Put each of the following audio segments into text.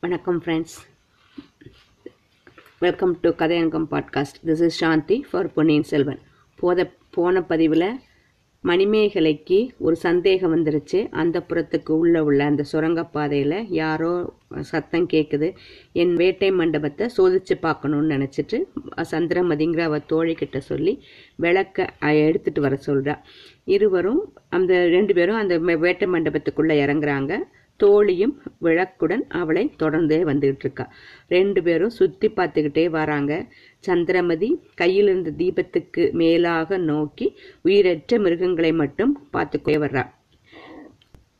வணக்கம் friends welcome to Kathaiyangam podcast this is Shanthi for Ponniyin Selvan போத போன பதிவில் மணிமேகலைக்கு ஒரு சந்தேகம் வந்துருச்சு. அந்த புறத்துக்கு உள்ளே உள்ள அந்த சுரங்கப்பாதையில் யாரோ சத்தம் கேட்குது என் வேட்டை மண்டபத்தை சோதிச்சு பார்க்கணுன்னு நினச்சிட்டு சந்திரமதிங்கிற அவள் தோழிக்கிட்ட சொல்லி விளக்க எடுத்துகிட்டு வர சொல்கிறா இருவரும் அந்த ரெண்டு பேரும் அந்த வேட்டை மண்டபத்துக்குள்ளே இறங்குறாங்க. தோழியும் விளக்குடன் அவளை தொடர்ந்தே வந்துகிட்டு இருக்கா ரெண்டு பேரும் சுத்தி பார்த்துக்கிட்டே வராங்க. சந்திரமதி கையில் இருந்த தீபத்துக்கு மேலாக நோக்கி உயிரற்ற மிருகங்களை மட்டும் பார்த்துக்கொண்டே வர்றா.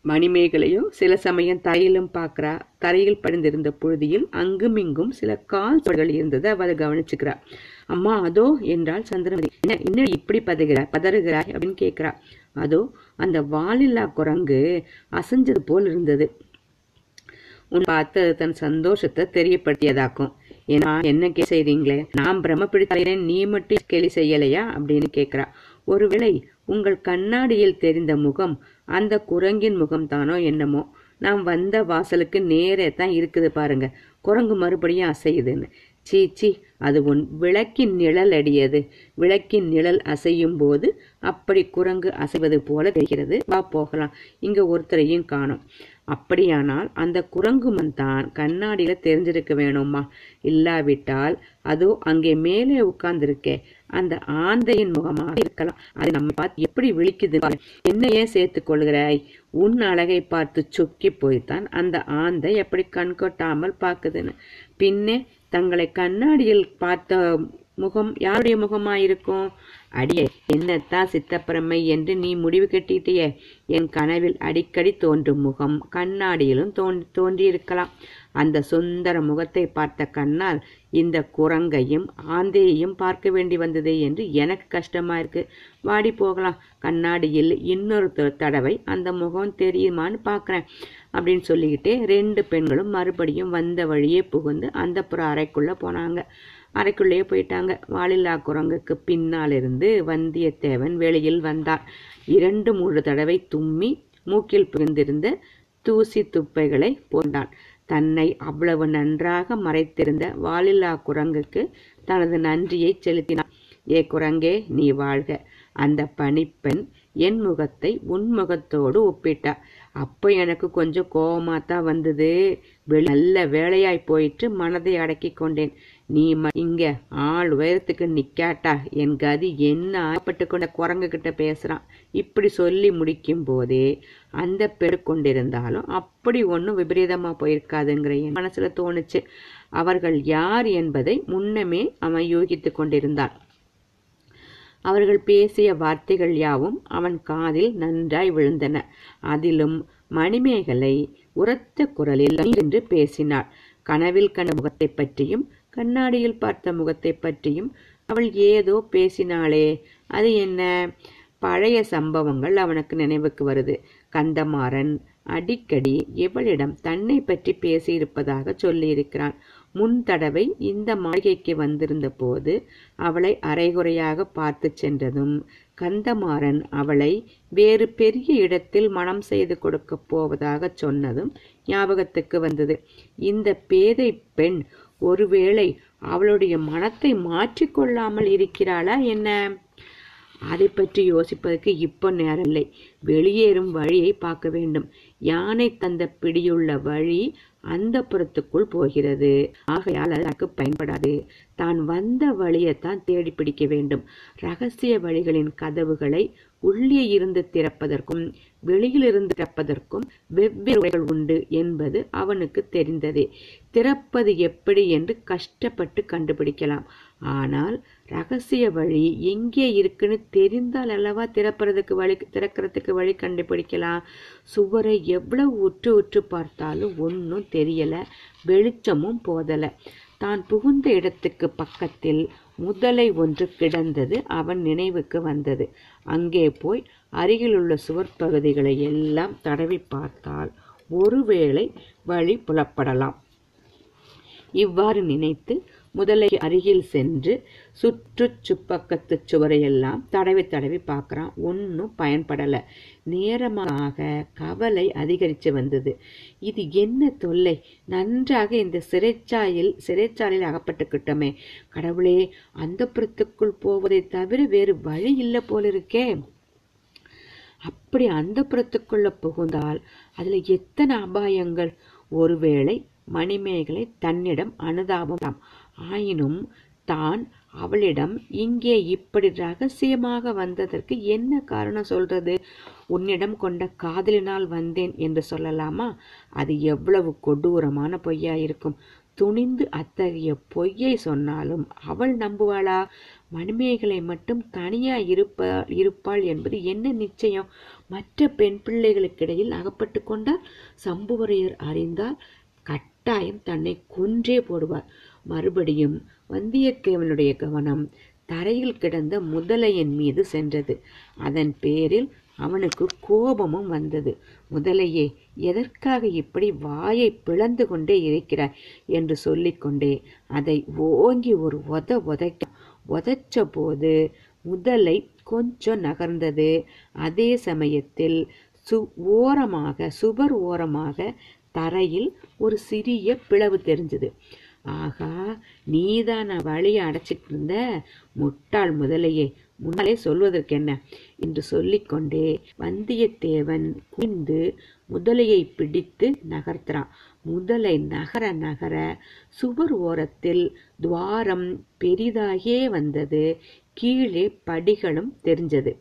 மணிமேகலையும் சில சமயம் தரையிலும் பார்க்கறா. தரையில் படிந்திருந்த புழுதியில் அங்கும் இங்கும் சில கால் சுவடுகள் இருந்ததை அவர் கவனிச்சுக்கிறா. அம்மா அதோ என்றால் சந்திரமதி. என்ன என்ன இப்படி பதகிறாய் பதறுகிறாய் அப்படின்னு கேட்கிறா. அதோ அந்த வாலில்லா குரங்கு அசைஞ்சது போல் இருந்தது. உன் பார்த்து தன் சந்தோஷத்தை தெரியப்படுத்தியதாக்கும். ஏன்னா என்ன கே செய்றீங்களே நான் பிரம பிடித்தேன் நீ மட்டும் கேலி செய்யலையா அப்படின்னு கேட்கிறா. ஒருவேளை உங்கள் கண்ணாடியில் தெரிந்த முகம் அந்த குரங்கின் முகம்தானோ என்னமோ. நாம் வந்த வாசலுக்கு நேரே தான் இருக்குது பாருங்க. குரங்கு மறுபடியும் அசையுதுன்னு. சீ சீ அது உன் விளக்கின் நிழல் அடியது. விளக்கின் நிழல் அசையும் போது அப்படி குரங்கு அசைவது போல தெரிகிறது. வா போகலாம். இங்க ஒருத்தரையும் காணும். அப்படியானால் அந்த குரங்கு தான் கண்ணாடியில தெரிஞ்சிருக்க வேணுமா இல்லாவிட்டால் அதோ அங்கே மேலே உட்கார்ந்திருக்கே. அந்த ஆந்தையின் முகமாக இருக்கலாம். அது நம்ம பார்த்து எப்படி விழிக்குது என்ன ஏன் சேர்த்துக் கொள்கிறாய். உன் அழகை பார்த்து சொக்கி போய்த்தான் அந்த ஆந்தை எப்படி கண் கொட்டாமல் பார்க்குதுன்னு. பின்னே தங்களை கண்ணாடியில் பார்த்த முகம் யாருடைய முகமா இருக்கும் அடியே என்னத்தான் சித்தப்பிரமை என்று நீ முடிவு கட்டிட்டியே? என் கனவில் அடிக்கடி தோன்றும் முகம் கண்ணாடியிலும் தோன்றி தோன்றியிருக்கலாம். அந்த சுந்தர முகத்தை பார்த்த கண்ணால் இந்த குரங்கையும் ஆந்தையையும் பார்க்க வேண்டி வந்ததே என்று எனக்கு கஷ்டமா இருக்கு வாடி போகலாம். கண்ணாடியில் இன்னொரு த- தடவை அந்த முகம் தெரியுமான்னு பார்க்குறேன் அப்படின்னு சொல்லிக்கிட்டே ரெண்டு பெண்களும் மறுபடியும் வந்த வழியே புகுந்து அந்த புற போனாங்க. அறைக்குள்ளேயே போயிட்டாங்க. வாலில்லா குரங்குக்கு பின்னால் இருந்து வந்தியத்தேவன் வெளியில் வந்தார். இரண்டு மூன்று தடவை தும்மி மூக்கில் புகுந்திருந்த தூசி துப்பைகளை போண்டான் தன்னை அவ்வளவு நன்றாக மறைத்திருந்த வாலில்லா குரங்குக்கு தனது நன்றியை செலுத்தினான். ஏ குரங்கே நீ வாழ்க. அந்த பணிப்பெண் என் முகத்தை உன் முகத்தோடு ஒப்பிட்டா அப்போ எனக்கு கொஞ்சம் கோபமாக தான் வந்தது. வெளி நல்ல வேலையாய் போயிட்டு மனதை அடக்கி கொண்டேன். நீ ம- இங்க ஆள் உயரத்துக்கு நிக்காட்டா? என் கதி என்ன ஆப்பட்டு கொண்ட குரங்கு கிட்ட பேசுறான். இப்படி சொல்லி முடிக்கும் போதே அந்த பெரு கொண்டிருந்தாலும் அப்படி ஒன்றும் விபரீதமா போயிருக்காதுங்கிற என் மனசுல தோணுச்சு. அவர்கள் யார் என்பதை முன்னமே அவன் யூகித்து கொண்டிருந்தான் அவர்கள் பேசிய வார்த்தைகள் யாவும் அவன் காதில் நன்றாய் விழுந்தன. அதிலும் மணிமேகலை உரத்த குரலில் என்று பேசினாள். கனவில் கண்ட முகத்தை பற்றியும் கண்ணாடியில் பார்த்த முகத்தை பற்றியும் அவள் ஏதோ பேசினாளே. அது என்ன? பழைய சம்பவங்கள் அவனுக்கு நினைவுக்கு வருது. கந்தமாறன் அடிக்கடி இவளிடம் தன்னை பற்றி பேசியிருப்பதாக சொல்லியிருக்கிறான். முன் தடவை இந்த மாளிகைக்கு வந்திருந்த போது அவளை அரைகுறையாக பார்த்து சென்றதும் கந்தமாறன் அவளை வேறு பெரிய இடத்தில் மனம் செய்து கொடுக்க போவதாக சொன்னதும் ஞாபகத்துக்கு வந்தது. இந்த பேதை பெண் ஒருவேளை அவளுடைய மனத்தை மாற்றிக்கொள்ளாமல் இருக்கிறாளா என்ன? அதை பற்றி யோசிப்பதற்கு இப்போ நேரம் இல்லை வெளியேறும் வழியை பார்க்க வேண்டும். யானை தந்த பிடியுள்ள வழி அந்த புறத்துக்குள் போகிறது. ஆகையால் அதற்கு பயன்படாது. தான் வந்த வழியைத்தான் தேடி பிடிக்க வேண்டும். ரகசிய வழிகளின் கதவுகளை உள்ளே இருந்து திறப்பதற்கும் வெளியிலிருந்து திறப்பதற்கும் வெவ்வேறு வழிகள் உண்டு என்பது அவனுக்கு தெரிந்ததே. திறப்பது எப்படி என்று கஷ்டப்பட்டு கண்டுபிடிக்கலாம். ஆனால் ரகசிய வழி எங்கே இருக்குன்னு தெரிந்தால் அல்லவா திறப்பறதுக்கு வழி திறக்கிறதுக்கு வழி கண்டுபிடிக்கலாம். சுவரை எவ்வளவு உற்று உற்று பார்த்தாலும் ஒன்றும் தெரியலை வெளிச்சமும் போதலை. தான் புகுந்த இடத்துக்கு பக்கத்தில் முதலை ஒன்று கிடந்தது அவன் நினைவுக்கு வந்தது. அங்கே போய் அருகிலுள்ள சுவர் பகுதிகளை எல்லாம் தடவி பார்த்தால் ஒருவேளை வழி புலப்படலாம். இவ்வாறு நினைத்து முதலை அருகில் சென்று சுற்று சுப்பக்கத்து சுவரையெல்லாம் தடவி தடவி பார்க்குறான். ஒன்றும் பயன்படல. நேரமாக கவலை அதிகரித்து வந்தது. இது என்ன தொல்லை? நன்றாக இந்த சிறைச்சாயில் சிறைச்சாலையில் அகப்பட்டுக்கிட்டோமே. கடவுளே அந்த புறத்துக்குள் போவதை தவிர வேறு வழி இல்லை போலிருக்கே. அப்படி அந்த புறத்துக்குள்ள புகுந்தால் அதுல எத்தனை அபாயங்கள்? ஒருவேளை மணிமேகலை தன்னிடம் அனுதாபம் ஆயினும் தான் அவளிடம் இங்கே இப்படி ரகசியமாக வந்ததற்கு என்ன காரணம் சொல்றது? உன்னிடம் கொண்ட காதலினால் வந்தேன் என்று சொல்லலாமா? அது எவ்வளவு கொடூரமான பொய்யா இருக்கும். துணிந்து அத்தகைய பொய்யை சொன்னாலும் அவள் நம்புவாளா? மணிமேகலை மட்டும் தனியா இருப்ப இருப்பாள் என்பது என்ன நிச்சயம்? மற்ற பெண் பிள்ளைகளுக்கிடையில் அகப்பட்டு கொண்டால் சம்புவரையர் அறிந்தால் கட்டாயம் தன்னை கொன்றே போடுவார். மறுபடியும் வந்தியத்தேவனுடைய கவனம் தரையில் கிடந்த முதலையின் மீது சென்றது. அதன் பேரில் அவனுக்கு கோபமும் வந்தது. முதலையே எதற்காக இப்படி வாயை பிளந்து கொண்டே இருக்கிறாய் என்று சொல்லிக்கொண்டே அதை ஓங்கி ஒரு உத உதைக்க உதைச்ச போது முதலை கொஞ்சம் நகர்ந்தது. அதே சமயத்தில் சு ஓரமாக சுவர் ஓரமாக தரையில் ஒரு சிறிய பிளவு தெரிஞ்சது. ஆகா நீதான் வழியை அடைச்சிட்டு இருந்த முட்டாள் முதலையே. முன்னாலே சொல்வதற்கு என்ன என்று சொல்லிக்கொண்டே வந்தியத்தேவன் குனிந்து முதலையை பிடித்து நகர்த்துறான். முதலை நகர நகர சுவர் ஓரத்தில் துவாரம் பெரிதாகியே வந்தது. கீழே படிகளும் தெரிஞ்சது.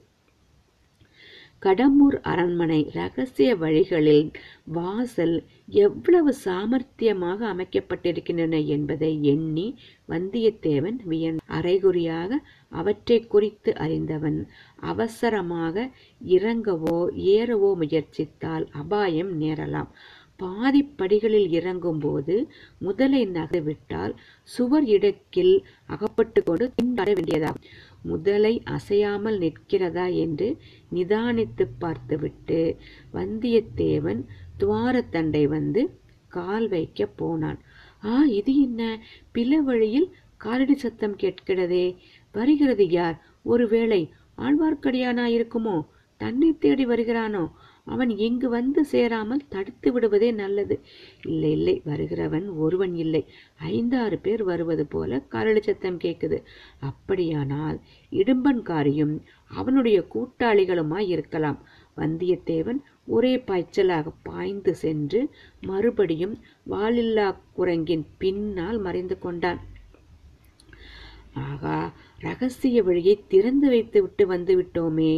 கடம்பூர் அரண்மனை ரகசிய வழிகளில் வாசல் எவ்வளவு சாமர்த்தியமாக அமைக்கப்பட்டிருக்கின்றன என்பதை எண்ணி வந்தியத்தேவன் வியன் அரைகுறியாக அவற்றை குறித்து அறிந்தவன் அவசரமாக இறங்கவோ ஏறவோ முயற்சித்தால் அபாயம் நேரலாம். பாதிப்படிகளில் இறங்கும்போது முதலை நகர்விட்டால் சுவர் இடக்கில் அகப்பட்டு கொண்டு திண்டாட வேண்டியதாகும். முதலை அசையாமல் நிற்கிறதா என்று நிதானித்து பார்த்துவிட்டு வந்தியத்தேவன் துவாரத்தண்டை வந்து கால் வைக்க போனான். ஆ இது என்ன? பில வழியில் காலடி சத்தம் கேட்கிறதே. வருகிறது யார்? ஒருவேளை ஆழ்வார்க்கடியானா இருக்குமோ தன்னை தேடி வருகிறானோ? அவன் இங்கு வந்து சேராமல் தடுத்து விடுவதே நல்லது. இல்லை இல்லை வருகிறவன் ஒருவன் இல்லை. ஐந்தாறு பேர் வருவது போல காலடி சத்தம் கேட்குது. அப்படியானால் இடும்பன்காரியும் அவனுடைய கூட்டாளிகளுமாய் இருக்கலாம். வந்தியத்தேவன் ஒரே பாய்ச்சலாக பாய்ந்து சென்று மறுபடியும் வாலில்லா குரங்கின் பின்னால் மறைந்து கொண்டான். ஆகா ரகசிய வழியை திறந்து வைத்து விட்டு வந்து விட்டோமே.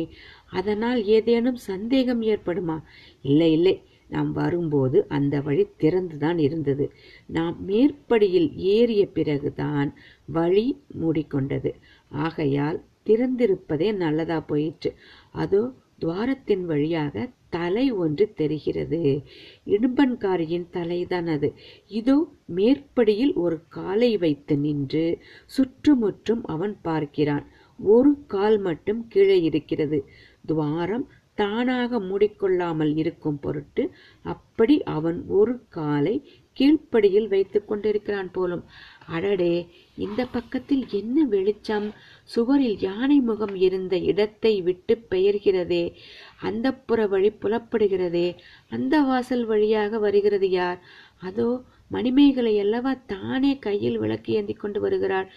அதனால் ஏதேனும் சந்தேகம் ஏற்படுமா? இல்லை இல்லை. நாம் வரும்போது அந்த வழி திறந்துதான் இருந்தது. நாம் மேற்படியில் ஏறிய பிறகுதான் வழி மூடிக்கொண்டது. ஆகையால் திறந்திருப்பதே நல்லதா போயிற்று. அதோ துவாரத்தின் வழியாக தலை ஒன்று தெரிகிறது. இடும்பன்காரியின் தலைதான் அது. இதோ மேற்படியில் ஒரு காலை வைத்து நின்று சுற்றுமுற்றும் அவன் பார்க்கிறான். ஒரு கால் மட்டும் கீழே இருக்கிறது. துவாரம் தானாக மூடிக்கொள்ளாமல் இருக்கும் பொருட்டு அப்படி அவன் ஒரு காலை கீழ்ப்படியில் வைத்து கொண்டிருக்கிறான் போலும். அடடே இந்த பக்கத்தில் என்ன வெளிச்சம்? சுவரில் யானை முகம் இருந்த இடத்தை விட்டு பெயர்கிறதே. அந்த புற வழி புலப்படுகிறதே. அந்த வாசல் வழியாக வருகிறது யார்? அதோ மணிமேகலை அல்லவா தானே கையில் விளக்கு ஏந்தி கொண்டு வருகிறாள்.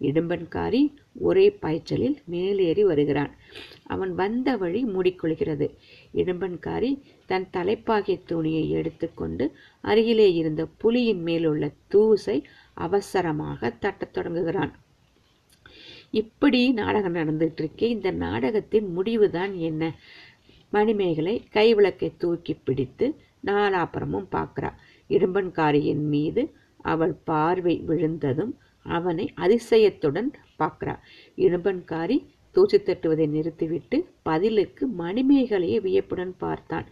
இடும்பன்காரி ஒரே பாய்ச்சலில் மேலேறி வருகிறான். அவன் வந்த வழி மூடிக்கொள்கிறது. இடும்பன்காரி தன் தலைப்பாகிய துணியை எடுத்துக்கொண்டு அருகிலே இருந்த புலியின் மேலுள்ள தூசை அவசரமாக தட்டத் தொடங்குகிறான். இப்படி நாடகம் நடந்துட்டு இருக்கே இந்த நாடகத்தின் முடிவுதான் என்ன? மணிமேகலை கைவிளக்கை தூக்கி பிடித்து நாலாப்புறமும் பார்க்கிறா இடும்பன்காரியின் மீது அவள் பார்வை விழுந்ததும் அவனை அதிசயத்துடன் பார்க்கிறா இடும்பன்காரி தூசி தட்டுவதை நிறுத்திவிட்டு பதிலுக்கு மணிமேகலையை வியப்புடன் பார்த்தான்.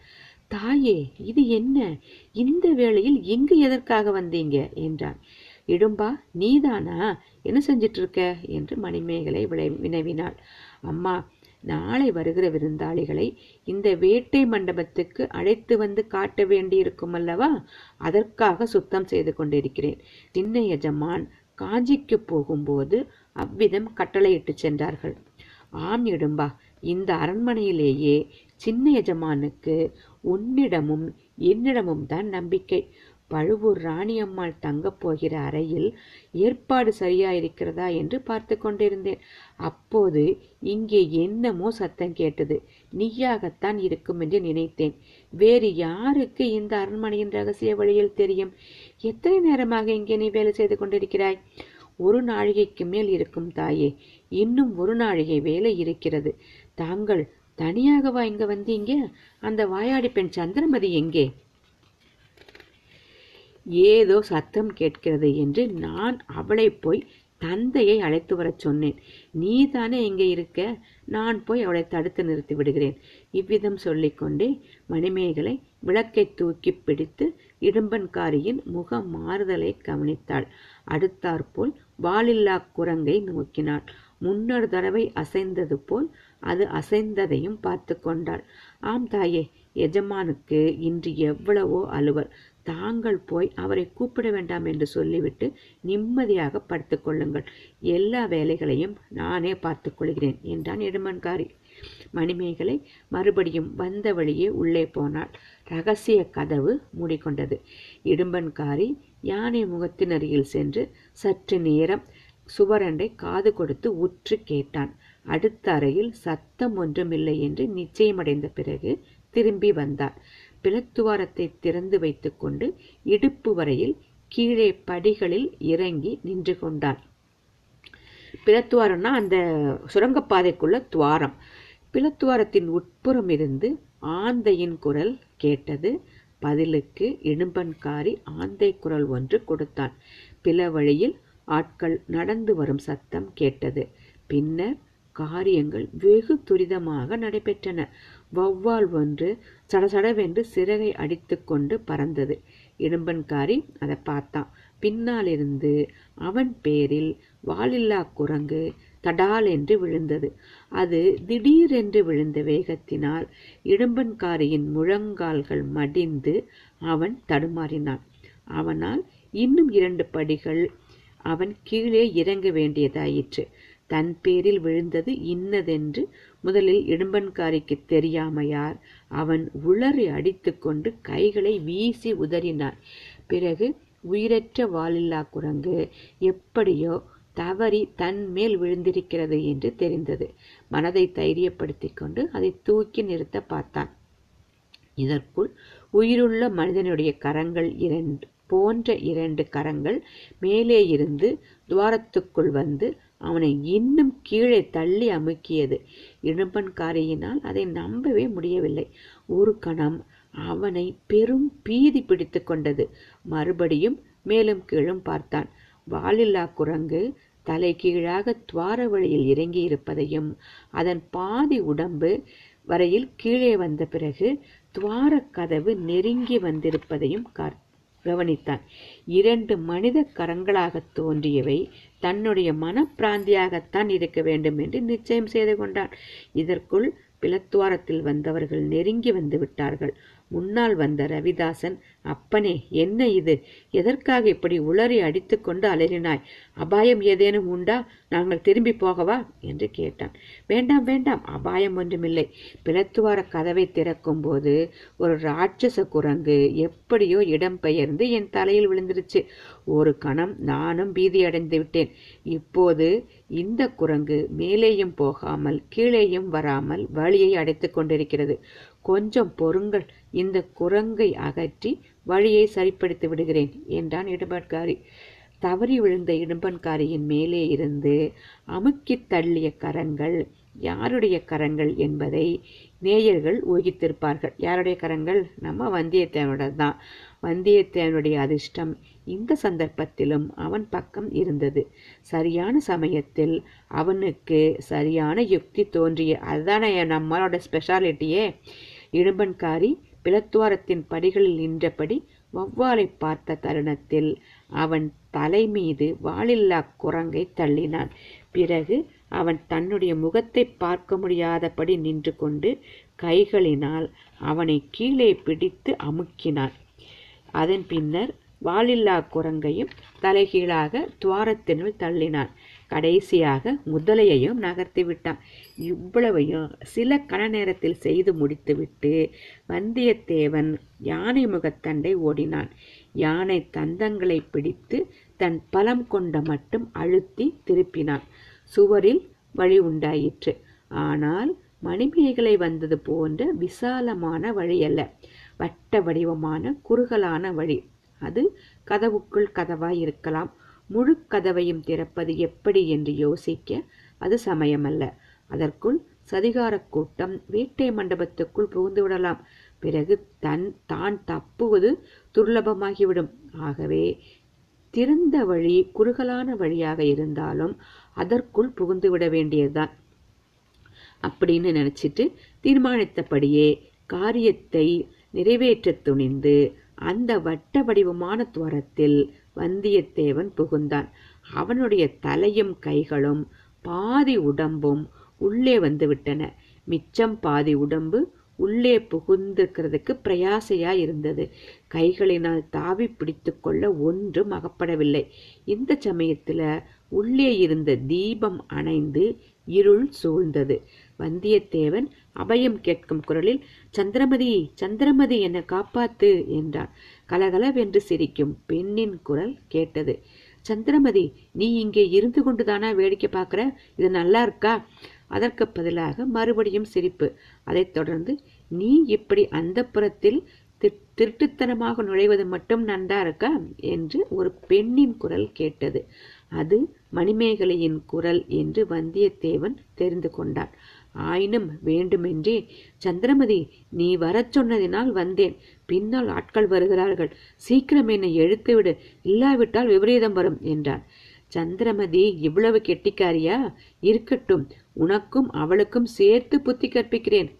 தாயே இது என்ன? இந்த வேளையில் இங்கு எதற்காக வந்தீங்க? என்றான். இடும்பா நீதானா? என்ன செஞ்சிட்டு இருக்க என்று மணிமேகலை விளை வினவினாள். அம்மா நாளை வருகிற விருந்தாளிகளை இந்த வேட்டை மண்டபத்துக்கு அழைத்து வந்து காட்ட வேண்டியிருக்கும் அல்லவா அதற்காக சுத்தம் செய்து கொண்டிருக்கிறேன். சின்ன எஜமான் காஞ்சிக்கு போகும்போது அவ்விதம் கட்டளையிட்டு சென்றார்கள். ஆம் இடும்பா. இந்த அரண்மனையிலேயே சின்ன எஜமானுக்கு உன்னிடமும் என்னிடமும் தான் நம்பிக்கை. பழுவூர் ராணியம்மாள் தங்கப் போகிற அறையில் ஏற்பாடு சரியாயிருக்கிறதா என்று பார்த்து கொண்டிருந்தேன். அப்போது இங்கே என்னமோ சத்தம் கேட்டது. நீயாகத்தான் இருக்கும் என்று நினைத்தேன். வேறு யாருக்கு இந்த அரண்மனையின் ரகசிய வழியில் தெரியும்? எத்தனை நேரமாக இங்கே நீ வேலை செய்து கொண்டிருக்கிறாய்? ஒரு நாழிகைக்கு மேல் இருக்கும் தாயே இன்னும் ஒரு நாழிகை வேலை இருக்கிறது. தாங்கள் தனியாகவா இங்க வந்தீங்க? அந்த வாயாடி பெண் சந்திரமதி எங்கே? ஏதோ சத்தம் கேட்கிறது என்று நான் அவளை போய் தந்தையை அழைத்து வரச் சொன்னேன். நீதானே இங்கே இருக்க? நான் போய் அவளை தடுத்து நிறுத்தி விடுகிறேன். இவ்விதம் சொல்லிக்கொண்டே மணிமேகலை விளக்கை தூக்கி பிடித்து இடும்பன்காரியின் முக மாறுதலை கவனித்தாள். அடுத்தாற்போல் வாலில்லா குரங்கை நோக்கினாள். முன்னொரு தடவை அசைந்தது போல் அது அசைந்ததையும் பார்த்து கொண்டாள். ஆம் தாயே எஜமானுக்கு இன்று எவ்வளவோ அலுவல். தாங்கள் போய் அவரை கூப்பிட வேண்டாம் என்று சொல்லிவிட்டு நிம்மதியாக படுத்துக்கொள்ளுங்கள் எல்லா வேலைகளையும் நானே பார்த்துக்கொள்கிறேன் என்றான் இடுமன்காரி மணிமேகலை மறுபடியும் வந்த வழியே உள்ளே போனாள். ரகசிய கதவு மூடிக்கொண்டது. இடும்பன்காரி யானை முகத்தின் அருகில் சென்று சற்று நேரம் சுவரண்டை காது கொடுத்து உற்று கேட்டான். அடுத்த அறையில் சத்தம் ஒன்றுமில்லை என்று நிச்சயமடைந்த பிறகு திரும்பி வந்தான் பிளத்துவாரத்தை திறந்து வைத்துக்கொண்டு இடுப்பு வரையில் கீழே படிகளில் இறங்கி நின்று கொண்டார் பிளத்துவாரம்னா அந்த சுரங்கப்பாதைக்குள்ள துவாரம். பிளத்துவாரத்தின் உட்புறம் இருந்து ஆந்தையின் குரல் கேட்டது. பதிலுக்கு இடும்பன்காரி ஆந்தை குரல் ஒன்று கொடுத்தான். பில வழியில் ஆட்கள் நடந்து வரும் சத்தம் கேட்டது. பின்னர் காரியங்கள் வெகு துரிதமாக நடைபெற்றன. வௌவால் ஒன்று சடசடவென்று சிறகை அடித்துக்கொண்டு பறந்தது. இடும்பன்காரி அதை பார்த்தான். பின்னாலிருந்து அவன் பேரில் வாலில்லா குரங்கு தடால் என்று விழுந்தது. அது திடீரென்று விழுந்த வேகத்தினால் இடும்பன்காரியின் முழங்கால்கள் மடிந்து அவன் தடுமாறினான். அவனால் இன்னும் இரண்டு படிகள் அவன் கீழே இறங்க வேண்டியதாயிற்று. தன் பேரில் விழுந்தது இன்னதென்று முதலில் இடும்பன்காரிக்கு தெரியாமையார். அவன் உளறி அடித்துக்கொண்டு கைகளை வீசி உதறினான். பிறகு உயிரற்ற வாலில்லா குரங்கு எப்படியோ தவறி தன் மேல் விழுந்திருக்கிறது என்று தெரிந்தது. மனதை தைரியப்படுத்திக் கொண்டு அதை தூக்கி நிறுத்த பார்த்தான். இதற்குள் உயிருள்ள மனிதனுடைய கரங்கள் இரண்டு போன்ற இரண்டு கரங்கள் மேலே இருந்து துவாரத்துக்குள் வந்து அவனை இன்னும் கீழே தள்ளி அமுக்கியது. இடும்பன்காரியினால் அதை நம்பவே முடியவில்லை. ஒரு கணம் அவனை பெரும் பீதி பிடித்து கொண்டது. மறுபடியும் மேலும் கீழும் பார்த்தான். வாலில்லா குரங்கு தலை கீழாக துவார வழியில் இறங்கி இருப்பதையும் அதன் பாதி உடம்பு வரையில் கீழே வந்த பிறகு துவார கதவு நெருங்கி வந்திருப்பதையும் கார் கவனித்தான். இரண்டு மனித கரங்களாக தோன்றியவை தன்னுடைய மனப்பிராந்தியாகத்தான் இருக்க வேண்டும் என்று நிச்சயம் செய்து கொண்டான். இதற்குள் பிளத்துவாரத்தில் வந்தவர்கள் நெருங்கி வந்து விட்டார்கள். முன்னால் வந்த ரவிதாசன் அப்பனே என்ன இது? எதற்காக இப்படி உளறி அடித்துக்கொண்டு அலறினாய்? அபாயம் ஏதேனும் உண்டா? நாங்கள் திரும்பி போகவா? என்று கேட்டான். வேண்டாம் வேண்டாம் அபாயம் ஒன்றுமில்லை. பிளத்துவார கதவை திறக்கும் போது ஒரு ராட்சச குரங்கு எப்படியோ இடம்பெயர்ந்து என் தலையில் விழுந்துருச்சு. ஒரு கணம் நானும் பீதி அடைந்து விட்டேன். இப்போது இந்த குரங்கு மேலேயும் போகாமல் கீழேயும் வராமல் வழியை அடைத்து கொண்டிருக்கிறது. கொஞ்சம் பொறுங்கள். இந்த குரங்கை அகற்றி வழியை சரிப்படுத்தி விடுகிறேன் என்றான் இடும்பன்காரி. தவறி விழுந்த இடும்பன்காரியின் மேலே இருந்து அமுக்கித் தள்ளிய கரங்கள் யாருடைய கரங்கள் என்பதை நேயர்கள் ஊகித்திருப்பார்கள். யாருடைய கரங்கள்? நம்ம வந்தியத்தேவனோட தான் வந்தியத்தேவனுடைய அதிர்ஷ்டம் இந்த சந்தர்ப்பத்திலும் அவன் பக்கம் இருந்தது. சரியான சமயத்தில் அவனுக்கு சரியான யுக்தி தோன்றிய அதுதானே நம்மளோட ஸ்பெஷாலிட்டியே இடும்பன்காரி பிளத்துவாரத்தின் படிகளில் நின்றபடி வௌவாலை பார்த்த தருணத்தில் அவன் தலை மீது வாளில்லா குரங்கை தள்ளினான். பிறகு அவன் தன்னுடைய முகத்தை பார்க்க முடியாதபடி நின்று கொண்டு கைகளினால் அவனை கீழே பிடித்து அமுக்கினான். அதன் பின்னர் வாலில்லா குரங்கையும் தலைகீழாக துவாரத்தினுள் தள்ளினான். கடைசியாக முதலையையும் நகர்த்தி விட்டான். இவ்வளவையும் சில கண நேரத்தில் செய்து முடித்துவிட்டு வந்தியத்தேவன் யானை முகத்தண்டை ஓடினான். யானை தந்தங்களை பிடித்து தன் பலம் கொண்ட மட்டும் அழுத்தி திருப்பினான். சுவரில் வழி உண்டாயிற்று. ஆனால் மணிமேகலை வந்தது போன்ற விசாலமான வழி அல்ல வட்ட வடிவமான குறுகலான வழி. அது கதவுக்குள் கதவாய் இருக்கலாம். முழு கதவையும் திறப்பது எப்படி என்று யோசிக்க அது சமயமல்ல. அதற்குள் சதிகாரக் கூட்டம் வேட்டை மண்டபத்துக்குள் புகுந்து விடலாம். பிறகு தன் தான் தப்புவது துர்லபமாகிவிடும். ஆகவே திறந்த வழி குறுகலான வழியாக இருந்தாலும் அதற்குள் புகுந்து விட வேண்டியதுதான். அப்படின்னு நினைச்சிட்டு தீர்மானித்தபடியே காரியத்தை நிறைவேற்ற துணிந்து அந்த வட்ட வடிவமான துவரத்தில் வந்தியத்தேவன் புகுந்தான். அவனுடைய தலையும் கைகளும் பாதி உடம்பும் உள்ளே வந்துவிட்டன. மிச்சம் பாதி உடம்பு உள்ளே புகுந்திருக்கிறதுக்கு பிரயாசையா இருந்தது கைகளினால் தாவி பிடித்து கொள்ள ஒன்றும் அகப்படவில்லை. இந்த சமயத்தில் உள்ளே இருந்த தீபம் அணைந்து இருள் சூழ்ந்தது. வந்தியத்தேவன் அபயம் கேட்கும் குரலில் சந்திரமதி சந்திரமதி என்னை காப்பாத்து என்றான். கலகலவென்று சிரிக்கும் பெண்ணின் குரல் கேட்டது. சந்திரமதி நீ இங்கே இருந்து கொண்டுதானா வேடிக்கை பார்க்குற? இது நல்லா இருக்கா? அதற்கு பதிலாக மறுபடியும் சிரிப்பு. அதைத் தொடர்ந்து நீ இப்படி அந்த புறத்தில் திருட்டுத்தனமாக நுழைவது மட்டும் நன்றா இருக்கா? என்று ஒரு பெண்ணின் குரல் கேட்டது. அது மணிமேகலையின் குரல் என்று வந்தியத்தேவன் தெரிந்து கொண்டான். ஆயினும் வேண்டுமென்றே சந்திரமதி நீ வரச் சொன்னதினால் வந்தேன். பின்னால் ஆட்கள் வருகிறார்கள். சீக்கிரம் என்னை எழுத்துவிடு. இல்லாவிட்டால் விபரீதம் வரும் என்றான். சந்திரமதி இவ்வளவு கெட்டிக்காரியா? இருக்கட்டும். உனக்கும் அவளுக்கும் சேர்த்து புத்தி கற்பிக்கிறேன்.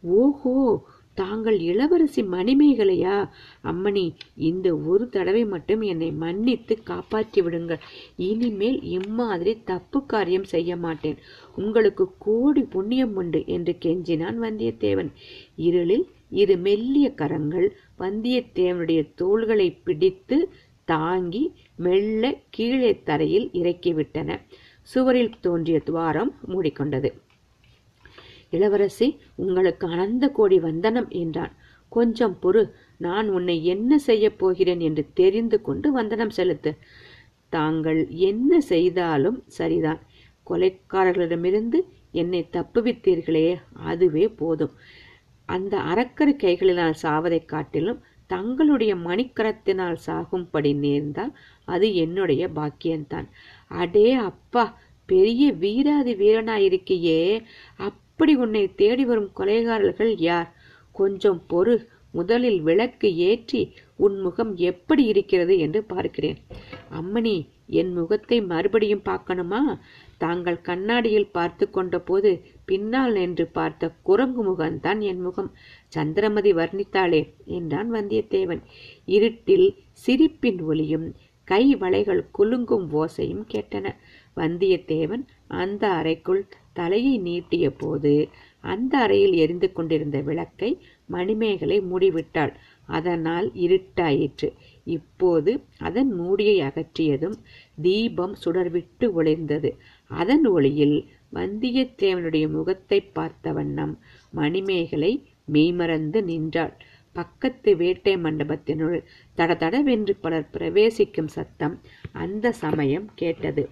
ஓஹோ! தாங்கள் இளவரசி மணிமேகலையா? அம்மணி இந்த ஒரு தடவை மட்டும் என்னை மன்னித்து காப்பாற்றி விடுங்கள். இனிமேல் இம்மாதிரி தப்பு காரியம் செய்ய மாட்டேன். உங்களுக்கு கோடி புண்ணியம் உண்டு என்று கெஞ்சினான் வந்தியத்தேவன். இருளில் இரு மெல்லிய கரங்கள் வந்தியத்தேவனுடைய தோள்களை பிடித்து தாங்கி மெல்ல கீழே தரையில் இறக்கிவிட்டன. சுவரில் தோன்றிய துவாரம் மூடிக்கொண்டது. இளவரசி உங்களுக்கு அனந்த கோடி வந்தனம் என்றான். கொஞ்சம் பொறு நான் உன்னை என்ன செய்யப் போகிறேன் என்று தெரிந்து கொண்டு வந்தனம் செலுத்து. தாங்கள் என்ன செய்தாலும் சரிதான். கொலைக்காரர்களிடமிருந்து என்னை தப்புவித்தீர்களே அதுவே போதும். அந்த அரக்கர் கைகளினால் சாவதைக் காட்டிலும் தங்களுடைய மணிக்கரத்தினால் சாகும்படி நேர்ந்தால் அது என்னுடைய பாக்கியம்தான். அடே அப்பா பெரிய வீராதி வீரனாயிருக்கியே அப்படி உன்னை தேடி வரும் கொலைகாரர்கள் யார்? கொஞ்சம் பொறு. முதலில் விளக்கு ஏற்றி உன் முகம் எப்படி இருக்கிறது என்று பார்க்கிறேன். அம்மணி என் முகத்தை மறுபடியும் பார்க்கணுமா? தாங்கள் கண்ணாடியில் பார்த்து கொண்ட போது பின்னால் நின்று பார்த்த குரங்கு முகம்தான் என் முகம். சந்திரமதி வர்ணித்தாளே என்றான் வந்தியத்தேவன். இருட்டில் சிரிப்பின் ஒலியும் கை வளைகள் குலுங்கும் ஓசையும் கேட்டன. வந்தியத்தேவன் அந்த அறைக்குள் தலையை நீட்டிய போது அந்த அறையில் எரிந்து கொண்டிருந்த விளக்கை மணிமேகலை மூடிவிட்டாள். அதனால் இருட்டாயிற்று. இப்போது அதன் மூடியை அகற்றியதும் தீபம் சுடர்விட்டு ஒளிர்ந்தது. அதன் ஒளியில் வந்தியத்தேவனுடைய முகத்தை பார்த்த வண்ணம் மணிமேகலை மெய்மறந்து நின்றாள். பக்கத்து வேட்டை மண்டபத்தினுள் தடதடவென்று பலர் பிரவேசிக்கும் சத்தம் அந்த சமயம் கேட்டது.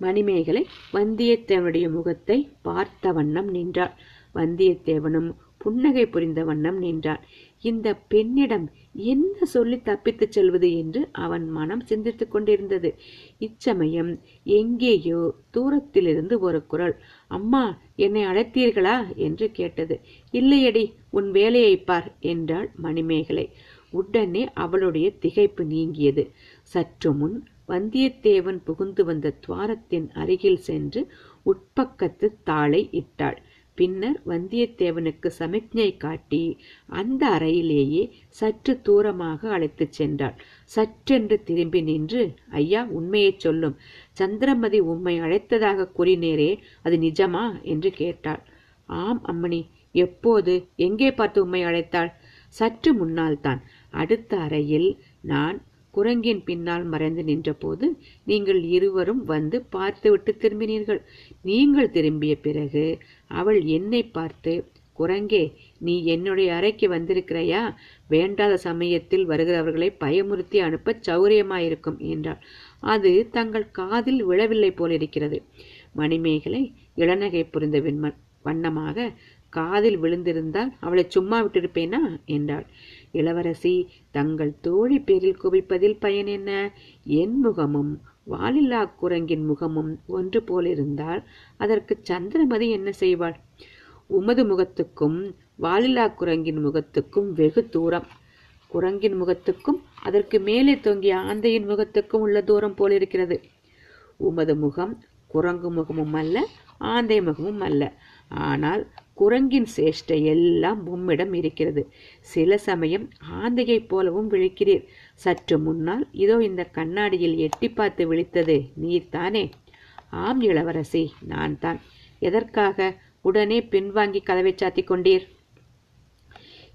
மணிமேகலை வந்தியத்தேவனுடைய முகத்தை பார்த்த வண்ணம் நின்றாள். வந்தியத்தேவனும் புன்னகை புரிந்த வண்ணம் நின்றான் இந்த பெண்ணிடம் என்ன சொல்லி தப்பித்துச் செல்வது என்று அவன் மனம் சிந்தித்துக் கொண்டிருந்தது. இச்சமயம் எங்கேயோ தூரத்திலிருந்து ஒரு குரல் அம்மா என்னை அழைத்தீர்களா? என்று கேட்டது. இல்லையடி உன் வேலையை பார் என்றாள் மணிமேகலை. உடனே அவளுடைய திகைப்பு நீங்கியது. சற்று முன் வந்தியத்தேவன் புகுந்து வந்த துவாரத்தின் அருகில் சென்று உட்பக்கத்து தாளை இட்டாள். பின்னர் வந்தியத்தேவனுக்கு சமிக்ஞை காட்டி அந்த அறையிலேயே சற்று தூரமாக அழைத்துச் சென்றாள். சற்றென்று திரும்பி நின்று ஐயா உண்மையைச் சொல்லும். சந்திரமதி உம்மை அழைத்ததாக கூறினேரே அது நிஜமா என்று கேட்டாள். ஆம் அம்மணி. எப்போது? எங்கே பார்த்து உம்மை அழைத்தாள்? சற்று முன்னால் தான் அடுத்த அறையில் நான் குரங்கின் பின்னால் மறைந்து நின்றபோது நீங்கள் இருவரும் வந்து பார்த்துவிட்டு திரும்பினீர்கள். நீங்கள் திரும்பிய பிறகு அவள் என்னை பார்த்து குரங்கே நீ என்னுடைய அறைக்கு வந்திருக்கிறாயா? வேண்டாத சமயத்தில் வருகிறவர்களை பயமுறுத்தி அனுப்ப சௌரியமாயிருக்கும் என்றாள். அது தங்கள் காதில் விழவில்லை போலிருக்கிறது. மணிமேகலை இளநகை புரிந்த வண்ணமாக காதில் விழுந்திருந்தால் அவளை சும்மா விட்டிருப்பேனா? என்றாள். இளவரசி தங்கள் தோழி பேரில் குவிப்பதில் பயன் என்ன? என் முகமும் வாலில்லா குரங்கின் முகமும் ஒன்று போலிருந்தால் அதற்கு சந்திரமதி என்ன செய்வாள்? உமது முகத்துக்கும் வாலில்லா குரங்கின் முகத்துக்கும் வெகு தூரம். குரங்கின் முகத்துக்கும் அதற்கு மேலே தொங்கிய ஆந்தையின் முகத்துக்கும் உள்ள தூரம் போலிருக்கிறது உமது முகம் குரங்கு முகமும் அல்ல ஆந்தை முகமும் அல்ல. ஆனால் குரங்கின் சேஷ்டை எல்லாம் உம்மிடம் இருக்கிறது. சில சமயம் ஆந்தையைப் போலவும் விழிக்கிறீர். சற்று முன்னால் இதோ இந்த கண்ணாடியில் எட்டி பார்த்து விழித்தது நீர்தானே ஆம் இளவரசி நான் தான் எதற்காக உடனே பின்வாங்கி கதவை சாத்திக் கொண்டீர்?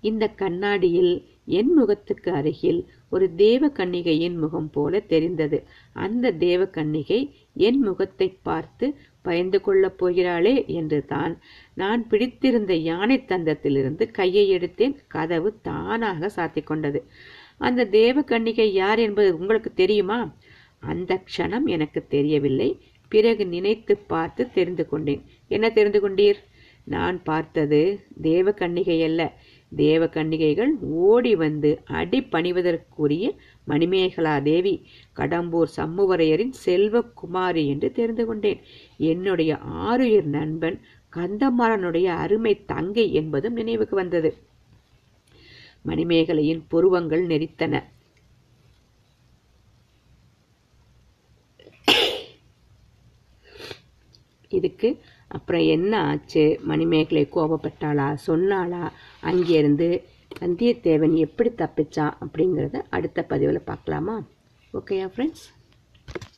இந்த கண்ணாடியில் என் முகத்துக்கு அருகில் ஒரு தேவ கன்னிகையின் முகம் போல தெரிந்தது. அந்த தேவ கன்னிகை என் முகத்தை பார்த்து பயந்து கொள்ளப் போகிறாளே என்று தான் நான் பிடித்திருந்த யானை தந்தத்திலிருந்து கையை எடுத்தேன். கதவு தானாக சாத்திக் கொண்டது. அந்த தேவ கன்னிகை யார் என்பது உங்களுக்கு தெரியுமா? அந்த க்ஷணம் எனக்கு தெரியவில்லை. பிறகு நினைத்து பார்த்து தெரிந்து கொண்டேன். என்ன தெரிந்து கொண்டீர்? நான் பார்த்தது தேவ கன்னிகை அல்ல. தேவ கன்னிகைகள் ஓடி வந்து அடிப்பணிவதற்குரிய மணிமேகலா தேவி கடம்பூர் சம்முவரையரின் செல்வகுமாரி என்று தெரிந்து கொண்டேன். என்னுடைய ஆறுயிர் நண்பன் கந்தமாறனுடைய அருமை தங்கை என்பதும் நினைவுக்கு வந்தது. மணிமேகலையின் புருவங்கள் நெறித்தன. இதுக்கு அப்புறம் என்ன ஆச்சு? மணிமேகலை கோபப்பட்டாளா? சொன்னாளா? அங்கேருந்து வந்தியத்தேவன் எப்படி தப்பிச்சான் அப்படிங்கிறத அடுத்த பதிவில் பார்க்கலாமா? ஓகேயா ஃப்ரெண்ட்ஸ்